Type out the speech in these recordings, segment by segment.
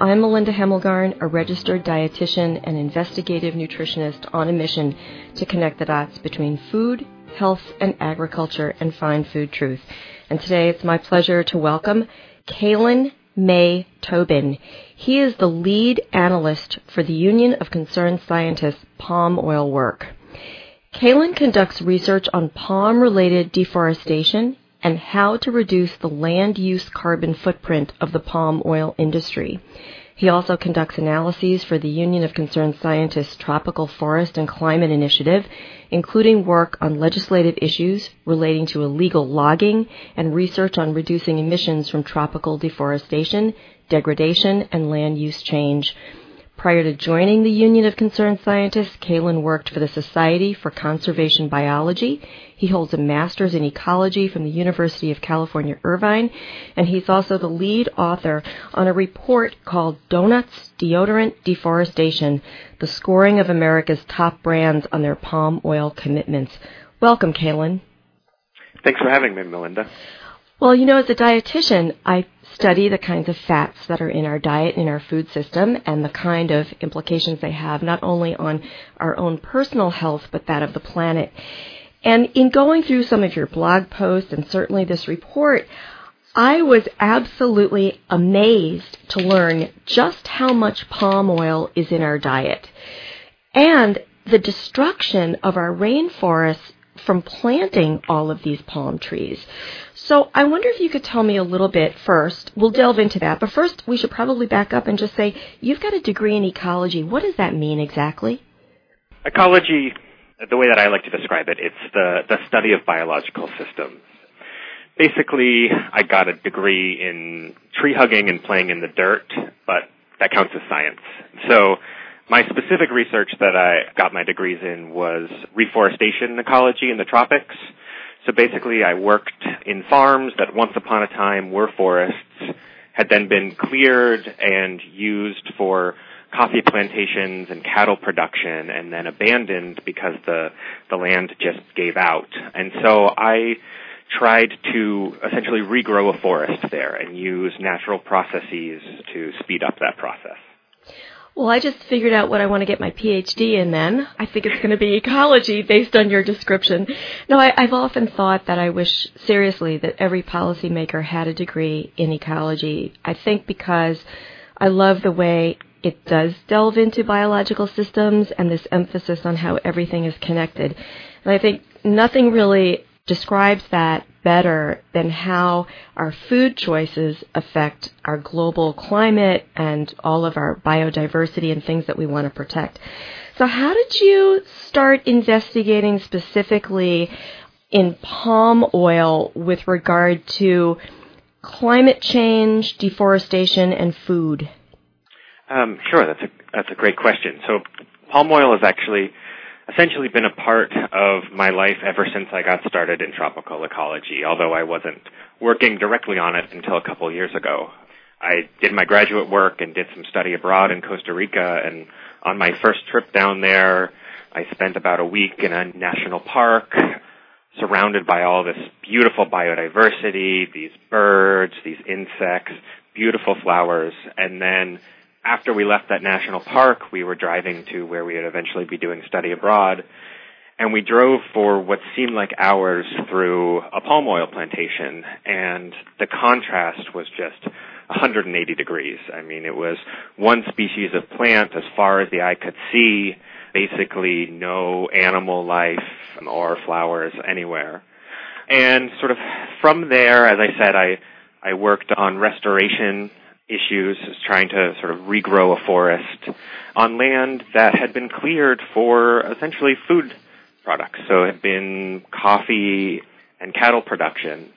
I'm Melinda Hemmelgarn, a registered dietitian and investigative nutritionist on a mission to connect the dots between food, health, and agriculture and find food truth. And today it's my pleasure to welcome Calen May Tobin. He is the lead analyst for the Union of Concerned Scientists palm oil work. Calen conducts research on palm related deforestation and how to reduce the land use carbon footprint of the palm oil industry. He also conducts analyses for the Union of Concerned Scientists Tropical Forest and Climate Initiative, including work on legislative issues relating to illegal logging and research on reducing emissions from tropical deforestation, degradation, and land use change. Prior to joining the Union of Concerned Scientists, Calen worked for the Society for Conservation Biology. He holds a master's in ecology from the University of California, Irvine, and he's also the lead author on a report called Donuts Deodorant Deforestation, the scoring of America's top brands on their palm oil commitments. Welcome, Calen. Thanks for having me, Melinda. Well, you know, as a dietitian, I study the kinds of fats that are in our diet, and in our food system, and the kind of implications they have not only on our own personal health, but that of the planet. And in going through some of your blog posts and certainly this report, I was absolutely amazed to learn just how much palm oil is in our diet. And the destruction of our rainforests from planting all of these palm trees. So I wonder if you could tell me a little bit first. We'll delve into that, but first we should probably back up and just say you've got a degree in ecology. What does that mean exactly? Ecology, the way that I like to describe it, it's the, the study of biological systems. Basically, I got a degree in tree hugging and playing in the dirt, but that counts as science. So my specific research that I got my degrees in was reforestation ecology in the tropics. So basically I worked in farms that once upon a time were forests, had then been cleared and used for coffee plantations and cattle production and then abandoned because the, the land just gave out. And so I tried to essentially regrow a forest there and use natural processes to speed up that process. Well, I just figured out what I want to get my PhD in then. I think it's going to be ecology based on your description. No, I, have often thought that I wish seriously that every policymaker had a degree in ecology. I think because I love the way it does delve into biological systems and this emphasis on how everything is connected. And I think nothing really describes that better than how our food choices affect our global climate and all of our biodiversity and things that we want to protect. So how did you start investigating specifically in palm oil with regard to climate change, deforestation, and food? Um, sure, that's a that's a great question. So, palm oil has actually essentially been a part of my life ever since I got started in tropical ecology, although I wasn't working directly on it until a couple years ago. I did my graduate work and did some study abroad in Costa Rica, and on my first trip down there, I spent about a week in a national park surrounded by all this beautiful biodiversity, these birds, these insects, beautiful flowers, and then after we left that national park, we were driving to where we would eventually be doing study abroad. And we drove for what seemed like hours through a palm oil plantation. And the contrast was just 180 degrees. I mean, it was one species of plant as far as the eye could see, basically no animal life or flowers anywhere. And sort of from there, as I said, I, I worked on restoration issues, trying to sort of regrow a forest on land that had been cleared for essentially food products. So it had been coffee and cattle production.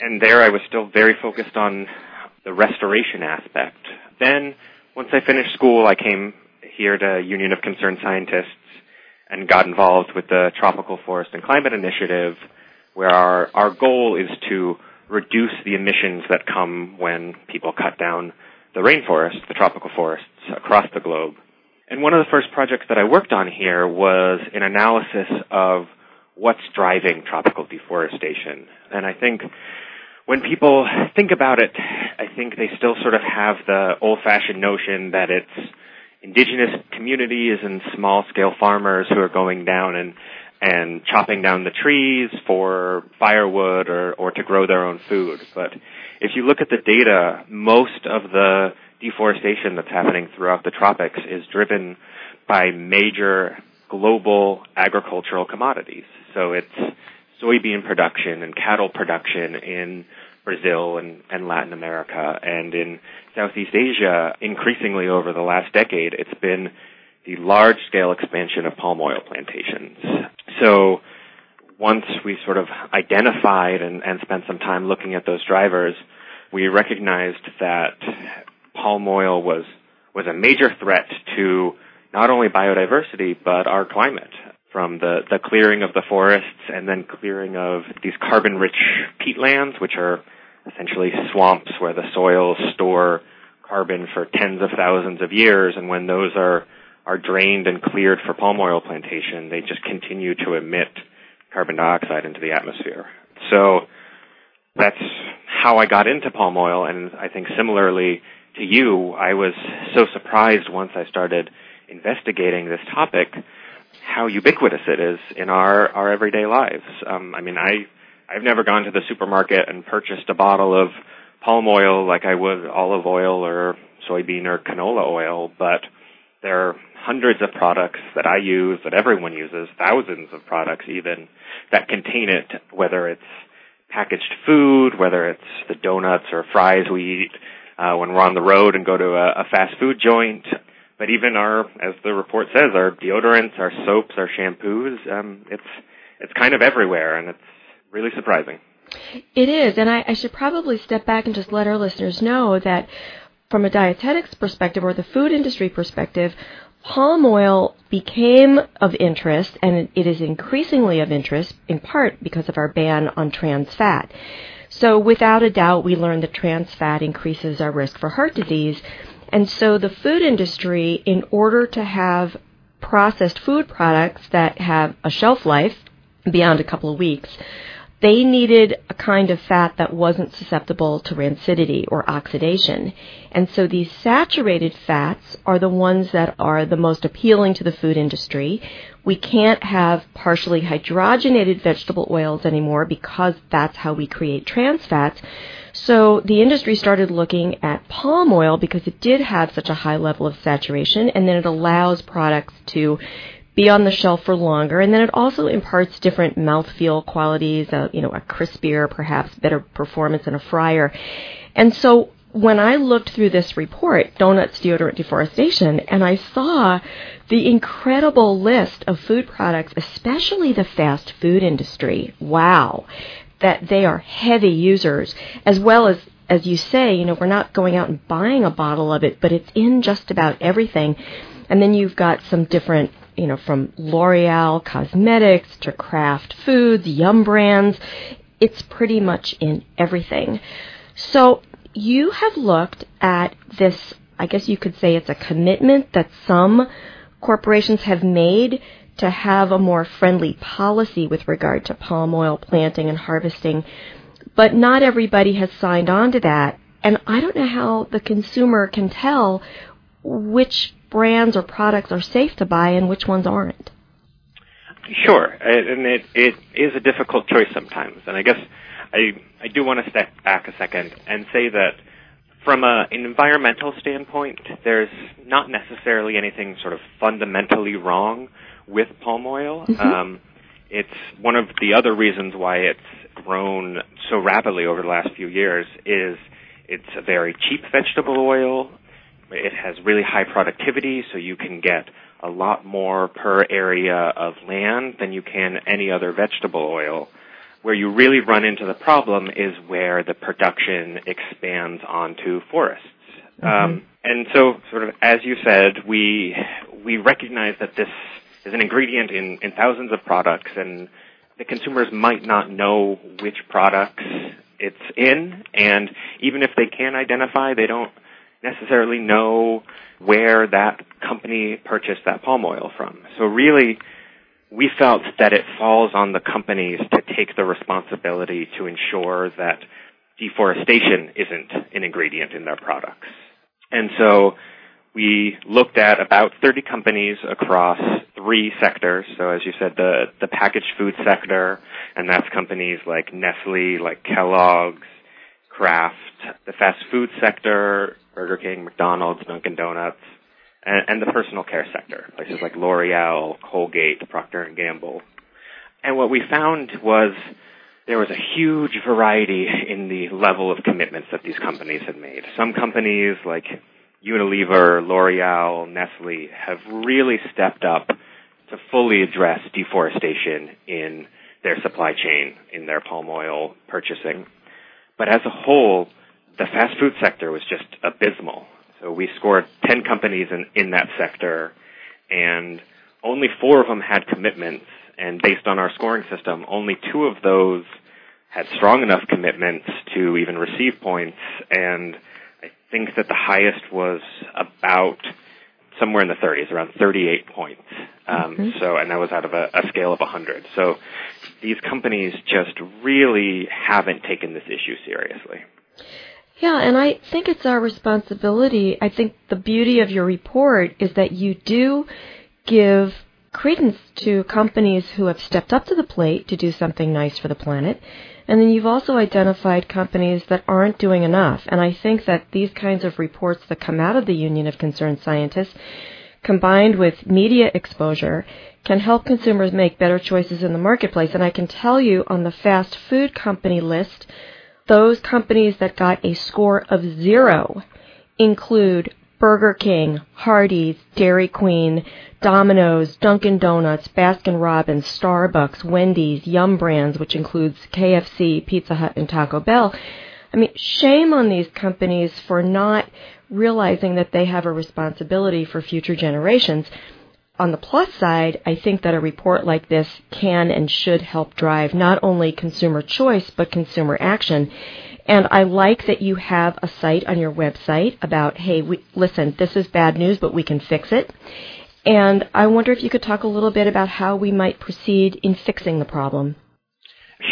And there I was still very focused on the restoration aspect. Then, once I finished school, I came here to Union of Concerned Scientists and got involved with the Tropical Forest and Climate Initiative, where our, our goal is to reduce the emissions that come when people cut down the rainforest, the tropical forests across the globe. And one of the first projects that I worked on here was an analysis of what's driving tropical deforestation. And I think when people think about it, I think they still sort of have the old-fashioned notion that it's indigenous communities and small-scale farmers who are going down and and chopping down the trees for firewood or, or to grow their own food. But if you look at the data, most of the deforestation that's happening throughout the tropics is driven by major global agricultural commodities. So it's soybean production and cattle production in Brazil and, and Latin America and in Southeast Asia, increasingly over the last decade, it's been the large scale expansion of palm oil plantations. So once we sort of identified and, and spent some time looking at those drivers, we recognized that palm oil was was a major threat to not only biodiversity but our climate from the, the clearing of the forests and then clearing of these carbon rich peatlands which are essentially swamps where the soils store carbon for tens of thousands of years and when those are are drained and cleared for palm oil plantation, they just continue to emit carbon dioxide into the atmosphere. So that's how I got into palm oil, and I think similarly to you, I was so surprised once I started investigating this topic how ubiquitous it is in our, our everyday lives. Um, I mean, I I've never gone to the supermarket and purchased a bottle of palm oil like I would olive oil or soybean or canola oil, but there hundreds of products that I use, that everyone uses, thousands of products even, that contain it, whether it's packaged food, whether it's the donuts or fries we eat uh, when we're on the road and go to a, a fast food joint. But even our, as the report says, our deodorants, our soaps, our shampoos, um, it's it's kind of everywhere, and it's really surprising. It is, and I, I should probably step back and just let our listeners know that from a dietetics perspective or the food industry perspective, palm oil became of interest, and it is increasingly of interest in part because of our ban on trans fat. So, without a doubt, we learned that trans fat increases our risk for heart disease. And so, the food industry, in order to have processed food products that have a shelf life beyond a couple of weeks, they needed a kind of fat that wasn't susceptible to rancidity or oxidation. And so these saturated fats are the ones that are the most appealing to the food industry. We can't have partially hydrogenated vegetable oils anymore because that's how we create trans fats. So the industry started looking at palm oil because it did have such a high level of saturation and then it allows products to be on the shelf for longer, and then it also imparts different mouthfeel qualities, uh, you know, a crispier, perhaps better performance in a fryer. And so when I looked through this report, Donuts Deodorant Deforestation, and I saw the incredible list of food products, especially the fast food industry, wow, that they are heavy users, as well as as you say, you know, we're not going out and buying a bottle of it, but it's in just about everything. And then you've got some different you know, from L'Oreal cosmetics to Kraft Foods, Yum brands. It's pretty much in everything. So you have looked at this, I guess you could say it's a commitment that some corporations have made to have a more friendly policy with regard to palm oil planting and harvesting. But not everybody has signed on to that. And I don't know how the consumer can tell which brands or products are safe to buy and which ones aren't? Sure, and it it is a difficult choice sometimes, and I guess I I do want to step back a second and say that from a, an environmental standpoint, there's not necessarily anything sort of fundamentally wrong with palm oil. Mm-hmm. Um, it's one of the other reasons why it's grown so rapidly over the last few years is it's a very cheap vegetable oil. It has really high productivity, so you can get a lot more per area of land than you can any other vegetable oil. Where you really run into the problem is where the production expands onto forests. Mm-hmm. Um, and so, sort of as you said, we we recognize that this is an ingredient in, in thousands of products, and the consumers might not know which products it's in, and even if they can identify, they don't necessarily know where that company purchased that palm oil from. So really, we felt that it falls on the companies to take the responsibility to ensure that deforestation isn't an ingredient in their products. And so we looked at about 30 companies across three sectors. So as you said, the, the packaged food sector, and that's companies like Nestle, like Kellogg's, Kraft, the fast food sector, Burger King, McDonald's, Dunkin' Donuts, and, and the personal care sector, places like L'Oreal, Colgate, Procter and Gamble. And what we found was there was a huge variety in the level of commitments that these companies had made. Some companies like Unilever, L'Oreal, Nestle have really stepped up to fully address deforestation in their supply chain, in their palm oil purchasing. But as a whole, the fast food sector was just abysmal. So we scored 10 companies in, in that sector, and only four of them had commitments. And based on our scoring system, only two of those had strong enough commitments to even receive points. And I think that the highest was about somewhere in the 30s, around 38 points. Um, mm-hmm. So, and that was out of a, a scale of 100. So, these companies just really haven't taken this issue seriously. Yeah, and I think it's our responsibility. I think the beauty of your report is that you do give credence to companies who have stepped up to the plate to do something nice for the planet. And then you've also identified companies that aren't doing enough. And I think that these kinds of reports that come out of the Union of Concerned Scientists, combined with media exposure, can help consumers make better choices in the marketplace. And I can tell you on the fast food company list, those companies that got a score of zero include Burger King, Hardee's, Dairy Queen, Domino's, Dunkin' Donuts, Baskin Robbins, Starbucks, Wendy's, Yum Brands, which includes KFC, Pizza Hut, and Taco Bell. I mean, shame on these companies for not realizing that they have a responsibility for future generations. On the plus side, I think that a report like this can and should help drive not only consumer choice, but consumer action. And I like that you have a site on your website about, hey, we, listen, this is bad news, but we can fix it. And I wonder if you could talk a little bit about how we might proceed in fixing the problem.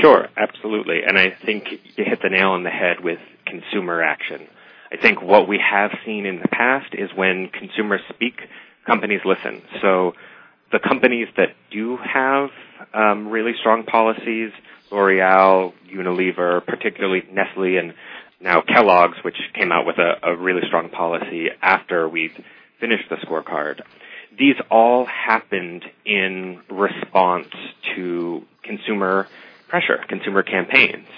Sure, absolutely. And I think you hit the nail on the head with consumer action. I think what we have seen in the past is when consumers speak companies listen. So the companies that do have um, really strong policies, L'Oreal, Unilever, particularly Nestle, and now Kellogg's, which came out with a, a really strong policy after we finished the scorecard. These all happened in response to consumer pressure, consumer campaigns.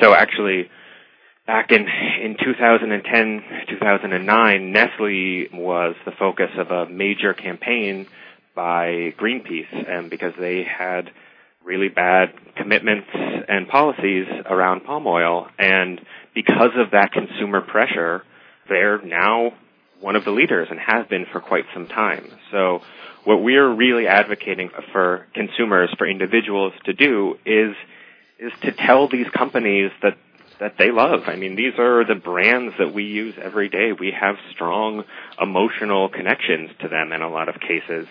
So actually, back in in 2010 2009 Nestle was the focus of a major campaign by Greenpeace and because they had really bad commitments and policies around palm oil and because of that consumer pressure they're now one of the leaders and have been for quite some time. So what we're really advocating for consumers for individuals to do is is to tell these companies that that they love. I mean, these are the brands that we use every day. We have strong emotional connections to them in a lot of cases.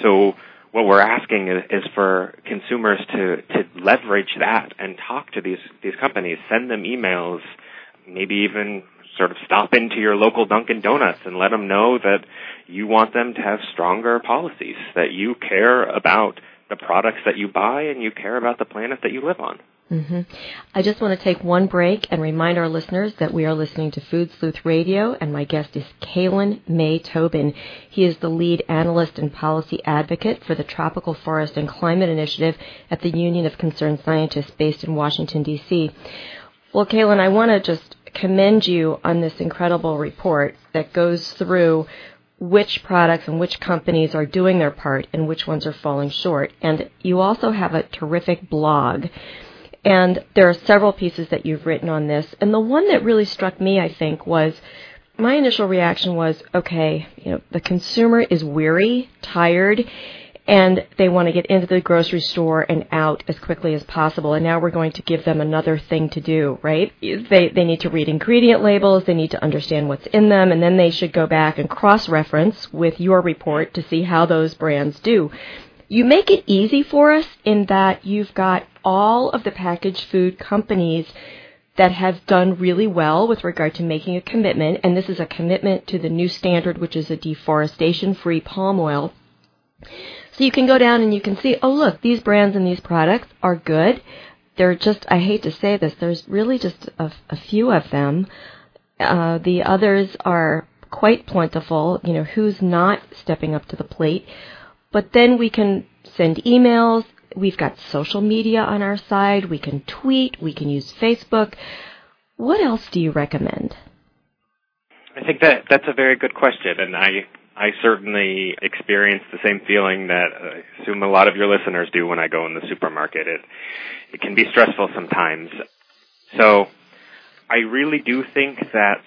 So what we're asking is, is for consumers to, to leverage that and talk to these, these companies, send them emails, maybe even sort of stop into your local Dunkin' Donuts and let them know that you want them to have stronger policies, that you care about the products that you buy and you care about the planet that you live on. Mm-hmm. I just want to take one break and remind our listeners that we are listening to Food Sleuth Radio, and my guest is Calen May Tobin. He is the lead analyst and policy advocate for the Tropical Forest and Climate Initiative at the Union of Concerned Scientists based in Washington, D.C. Well, Calen, I want to just commend you on this incredible report that goes through which products and which companies are doing their part and which ones are falling short. And you also have a terrific blog and there are several pieces that you've written on this. And the one that really struck me, I think, was my initial reaction was, okay, you know, the consumer is weary, tired, and they want to get into the grocery store and out as quickly as possible. And now we're going to give them another thing to do, right? They, they need to read ingredient labels, they need to understand what's in them, and then they should go back and cross-reference with your report to see how those brands do. You make it easy for us in that you've got all of the packaged food companies that have done really well with regard to making a commitment, and this is a commitment to the new standard, which is a deforestation free palm oil. So you can go down and you can see, oh look, these brands and these products are good. They're just, I hate to say this, there's really just a, a few of them. Uh, the others are quite plentiful. You know, who's not stepping up to the plate? But then we can send emails, We've got social media on our side. We can tweet. We can use Facebook. What else do you recommend? I think that that's a very good question, and I I certainly experience the same feeling that I assume a lot of your listeners do when I go in the supermarket. It it can be stressful sometimes. So I really do think that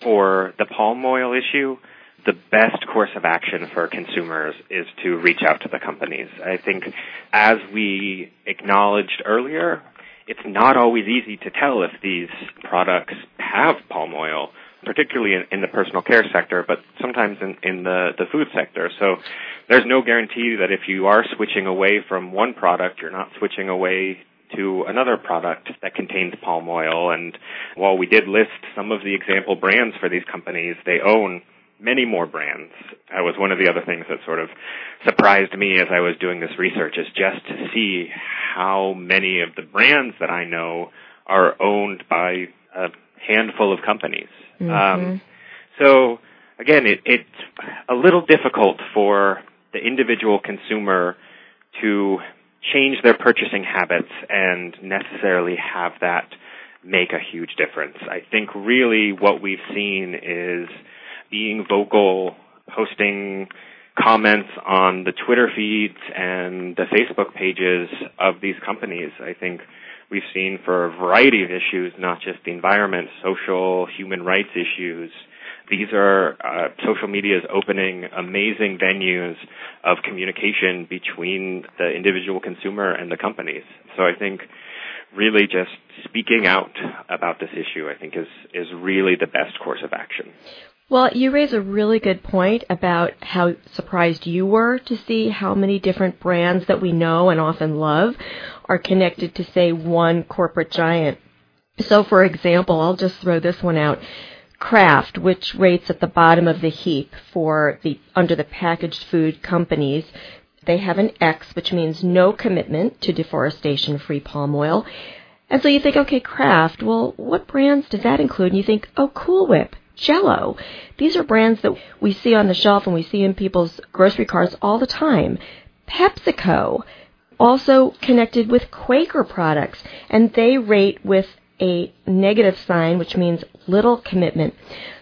for the palm oil issue, the best course of action for consumers is to reach out to the companies. I think as we acknowledged earlier, it's not always easy to tell if these products have palm oil, particularly in, in the personal care sector, but sometimes in, in the, the food sector. So there's no guarantee that if you are switching away from one product, you're not switching away to another product that contains palm oil. And while we did list some of the example brands for these companies, they own many more brands. That was one of the other things that sort of surprised me as I was doing this research is just to see how many of the brands that I know are owned by a handful of companies. Mm-hmm. Um, so again, it, it's a little difficult for the individual consumer to change their purchasing habits and necessarily have that make a huge difference. I think really what we've seen is being vocal, posting comments on the Twitter feeds and the Facebook pages of these companies. I think we've seen for a variety of issues, not just the environment, social, human rights issues. These are uh, social media is opening amazing venues of communication between the individual consumer and the companies. So I think really just speaking out about this issue, I think is is really the best course of action. Well, you raise a really good point about how surprised you were to see how many different brands that we know and often love are connected to, say, one corporate giant. So, for example, I'll just throw this one out. Kraft, which rates at the bottom of the heap for the under the packaged food companies, they have an X, which means no commitment to deforestation-free palm oil. And so you think, okay, Kraft, well, what brands does that include? And you think, oh, Cool Whip. Jello. These are brands that we see on the shelf and we see in people's grocery carts all the time. PepsiCo, also connected with Quaker products, and they rate with a negative sign, which means little commitment.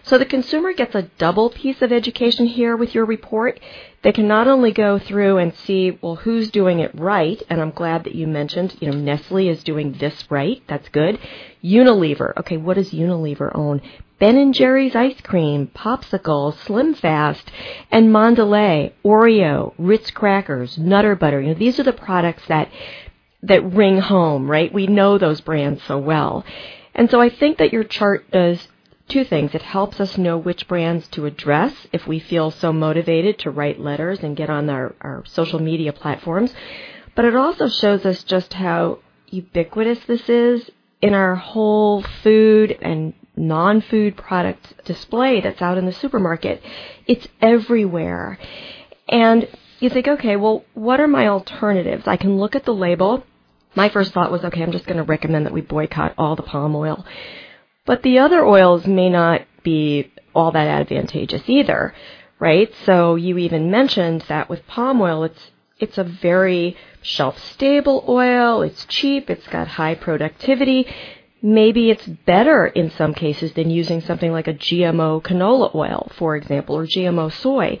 So the consumer gets a double piece of education here with your report. They can not only go through and see, well, who's doing it right, and I'm glad that you mentioned, you know, Nestle is doing this right. That's good. Unilever. Okay, what does Unilever own? Ben and Jerry's ice cream, Popsicle, Slim Fast, and Mondelez, Oreo, Ritz crackers, Nutter Butter. You know, these are the products that that ring home, right? We know those brands so well. And so I think that your chart does two things. It helps us know which brands to address if we feel so motivated to write letters and get on our, our social media platforms. But it also shows us just how ubiquitous this is in our whole food and non-food product display that's out in the supermarket. It's everywhere. And you think, okay, well, what are my alternatives? I can look at the label. My first thought was, okay, I'm just going to recommend that we boycott all the palm oil. But the other oils may not be all that advantageous either, right? So you even mentioned that with palm oil, it's it's a very shelf stable oil, it's cheap, it's got high productivity maybe it's better in some cases than using something like a GMO canola oil, for example, or GMO soy.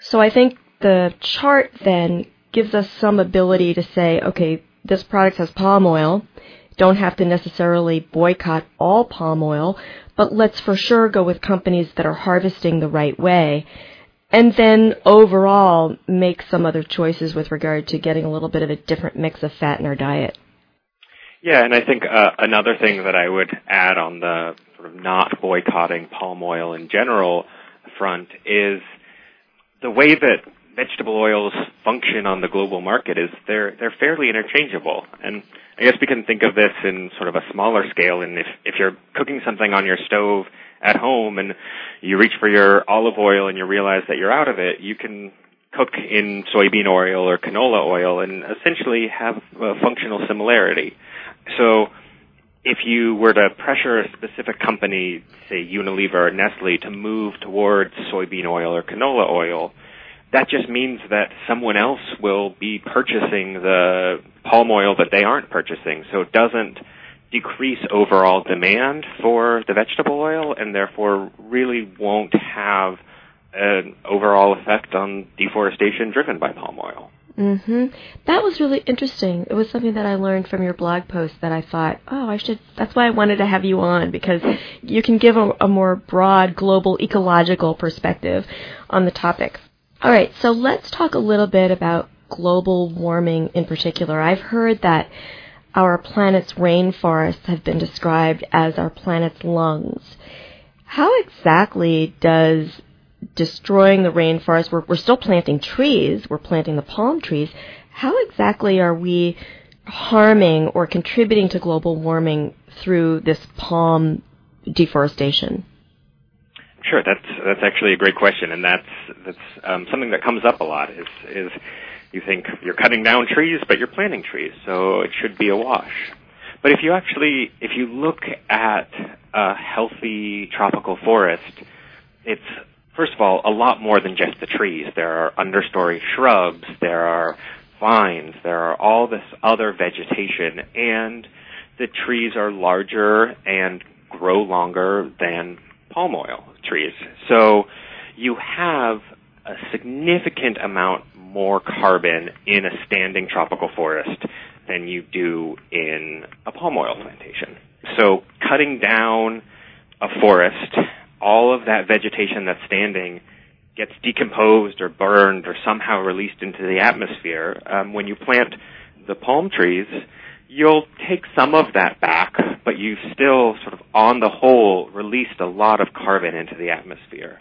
So I think the chart then gives us some ability to say, okay, this product has palm oil. Don't have to necessarily boycott all palm oil, but let's for sure go with companies that are harvesting the right way. and then overall make some other choices with regard to getting a little bit of a different mix of fat in our diet. Yeah, and I think uh, another thing that I would add on the sort of not boycotting palm oil in general front is the way that vegetable oils function on the global market is they're they're fairly interchangeable. And I guess we can think of this in sort of a smaller scale. And if if you're cooking something on your stove at home and you reach for your olive oil and you realize that you're out of it, you can cook in soybean oil or canola oil and essentially have a functional similarity. So if you were to pressure a specific company, say Unilever or Nestle, to move towards soybean oil or canola oil, that just means that someone else will be purchasing the palm oil that they aren't purchasing. So it doesn't decrease overall demand for the vegetable oil and therefore really won't have an overall effect on deforestation driven by palm oil. Mhm. That was really interesting. It was something that I learned from your blog post that I thought, "Oh, I should that's why I wanted to have you on because you can give a, a more broad global ecological perspective on the topic." All right, so let's talk a little bit about global warming in particular. I've heard that our planet's rainforests have been described as our planet's lungs. How exactly does destroying the rainforest, we're, we're still planting trees, we're planting the palm trees, how exactly are we harming or contributing to global warming through this palm deforestation? Sure, that's that's actually a great question, and that's that's um, something that comes up a lot. Is is you think you're cutting down trees, but you're planting trees, so it should be a wash. But if you actually if you look at a healthy tropical forest, it's first of all a lot more than just the trees. There are understory shrubs, there are vines, there are all this other vegetation, and the trees are larger and grow longer than palm oil trees. So you have a significant amount more carbon in a standing tropical forest than you do in a palm oil plantation. So cutting down a forest, all of that vegetation that's standing gets decomposed or burned or somehow released into the atmosphere. Um, when you plant the palm trees, you'll take some of that back, but you still sort of on the whole released a lot of carbon into the atmosphere.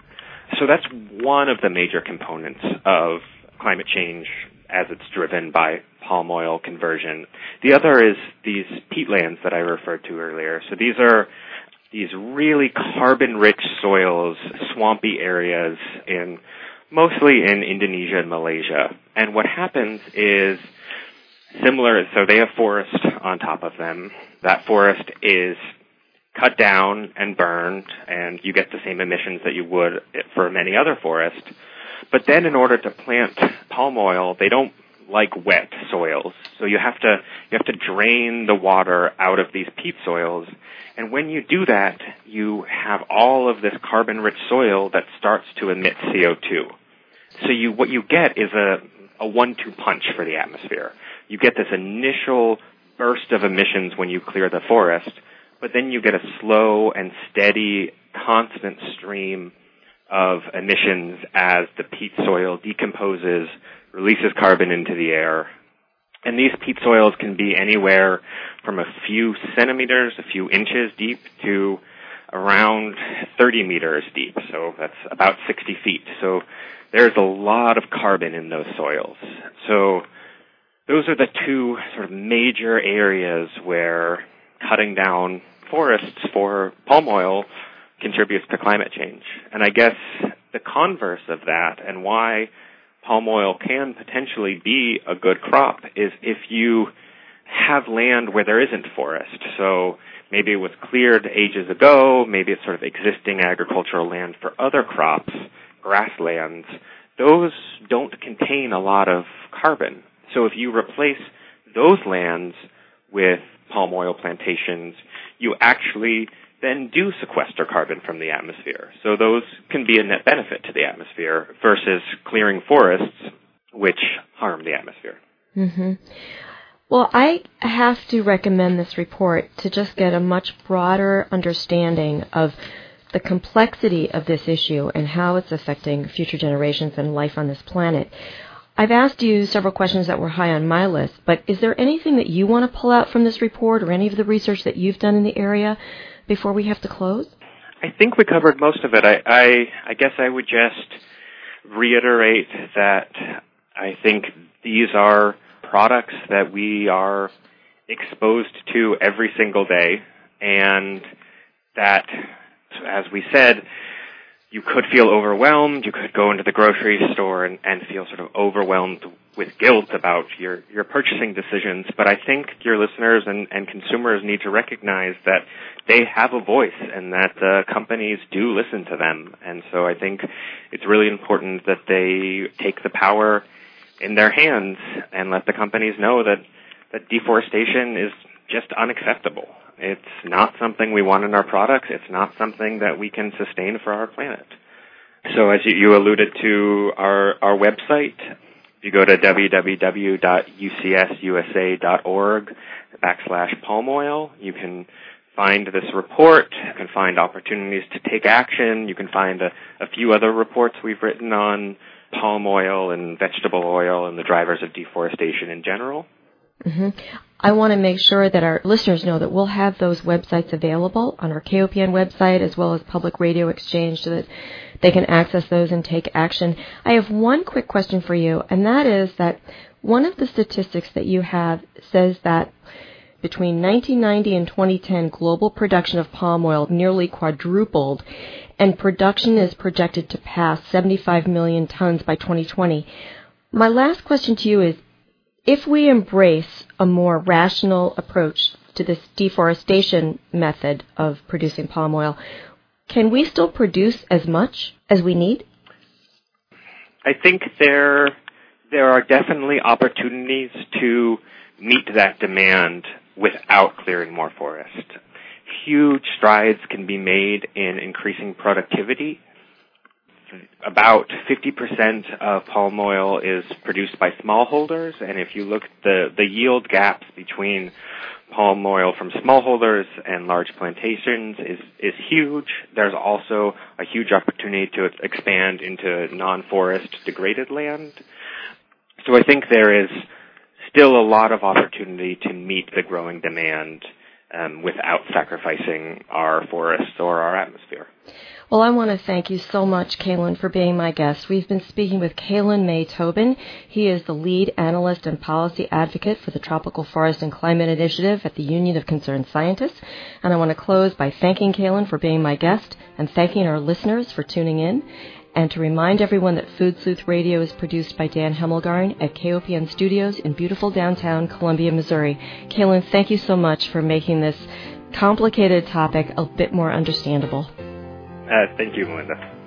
So that's one of the major components of climate change as it's driven by palm oil conversion. The other is these peatlands that I referred to earlier. So these are these really carbon rich soils, swampy areas in mostly in Indonesia and Malaysia. And what happens is similar, so they have forest on top of them. That forest is cut down and burned, and you get the same emissions that you would for many other forests. But then in order to plant palm oil, they don't like wet soils. So you have to, you have to drain the water out of these peat soils. And when you do that, you have all of this carbon rich soil that starts to emit CO2. So you, what you get is a, a one-two punch for the atmosphere you get this initial burst of emissions when you clear the forest, but then you get a slow and steady, constant stream of emissions as the peat soil decomposes, releases carbon into the air. And these peat soils can be anywhere from a few centimeters, a few inches deep to around 30 meters deep. So that's about 60 feet. So there's a lot of carbon in those soils. So those are the two sort of major areas where cutting down forests for palm oil contributes to climate change. And I guess the converse of that and why palm oil can potentially be a good crop is if you have land where there isn't forest. So maybe it was cleared ages ago, maybe it's sort of existing agricultural land for other crops, grasslands. Those don't contain a lot of carbon. So if you replace those lands with palm oil plantations, you actually then do sequester carbon from the atmosphere. So those can be a net benefit to the atmosphere versus clearing forests, which harm the atmosphere. Mm-hmm. Well, I have to recommend this report to just get a much broader understanding of the complexity of this issue and how it's affecting future generations and life on this planet. I've asked you several questions that were high on my list, but is there anything that you want to pull out from this report or any of the research that you've done in the area before we have to close? I think we covered most of it. I, I, I guess I would just reiterate that I think these are products that we are exposed to every single day and that, as we said, you could feel overwhelmed. You could go into the grocery store and, and feel sort of overwhelmed with guilt about your, your purchasing decisions. But I think your listeners and, and consumers need to recognize that they have a voice and that uh, companies do listen to them. And so I think it's really important that they take the power in their hands and let the companies know that, that deforestation is just unacceptable. It's not something we want in our products. It's not something that we can sustain for our planet. So as you alluded to our, our website, you go to www.ucsusa.org backslash palm oil, you can find this report. You can find opportunities to take action. You can find a, a few other reports we've written on palm oil and vegetable oil and the drivers of deforestation in general. Mm-hmm. I want to make sure that our listeners know that we'll have those websites available on our KOPN website as well as Public Radio Exchange so that they can access those and take action. I have one quick question for you, and that is that one of the statistics that you have says that between 1990 and 2010, global production of palm oil nearly quadrupled, and production is projected to pass 75 million tons by 2020. My last question to you is if we embrace a more rational approach to this deforestation method of producing palm oil, can we still produce as much as we need? I think there there are definitely opportunities to meet that demand without clearing more forest. Huge strides can be made in increasing productivity about 50% of palm oil is produced by smallholders, and if you look at the, the yield gaps between palm oil from smallholders and large plantations is, is huge. There's also a huge opportunity to expand into non-forest degraded land. So I think there is still a lot of opportunity to meet the growing demand um, without sacrificing our forests or our atmosphere. Well, I want to thank you so much, Calen, for being my guest. We've been speaking with Calen May Tobin. He is the lead analyst and policy advocate for the Tropical Forest and Climate Initiative at the Union of Concerned Scientists. And I want to close by thanking Calen for being my guest and thanking our listeners for tuning in. And to remind everyone that Food Sleuth Radio is produced by Dan Hemmelgarn at KOPN Studios in beautiful downtown Columbia, Missouri. Calen, thank you so much for making this complicated topic a bit more understandable. Uh, thank you, Melinda.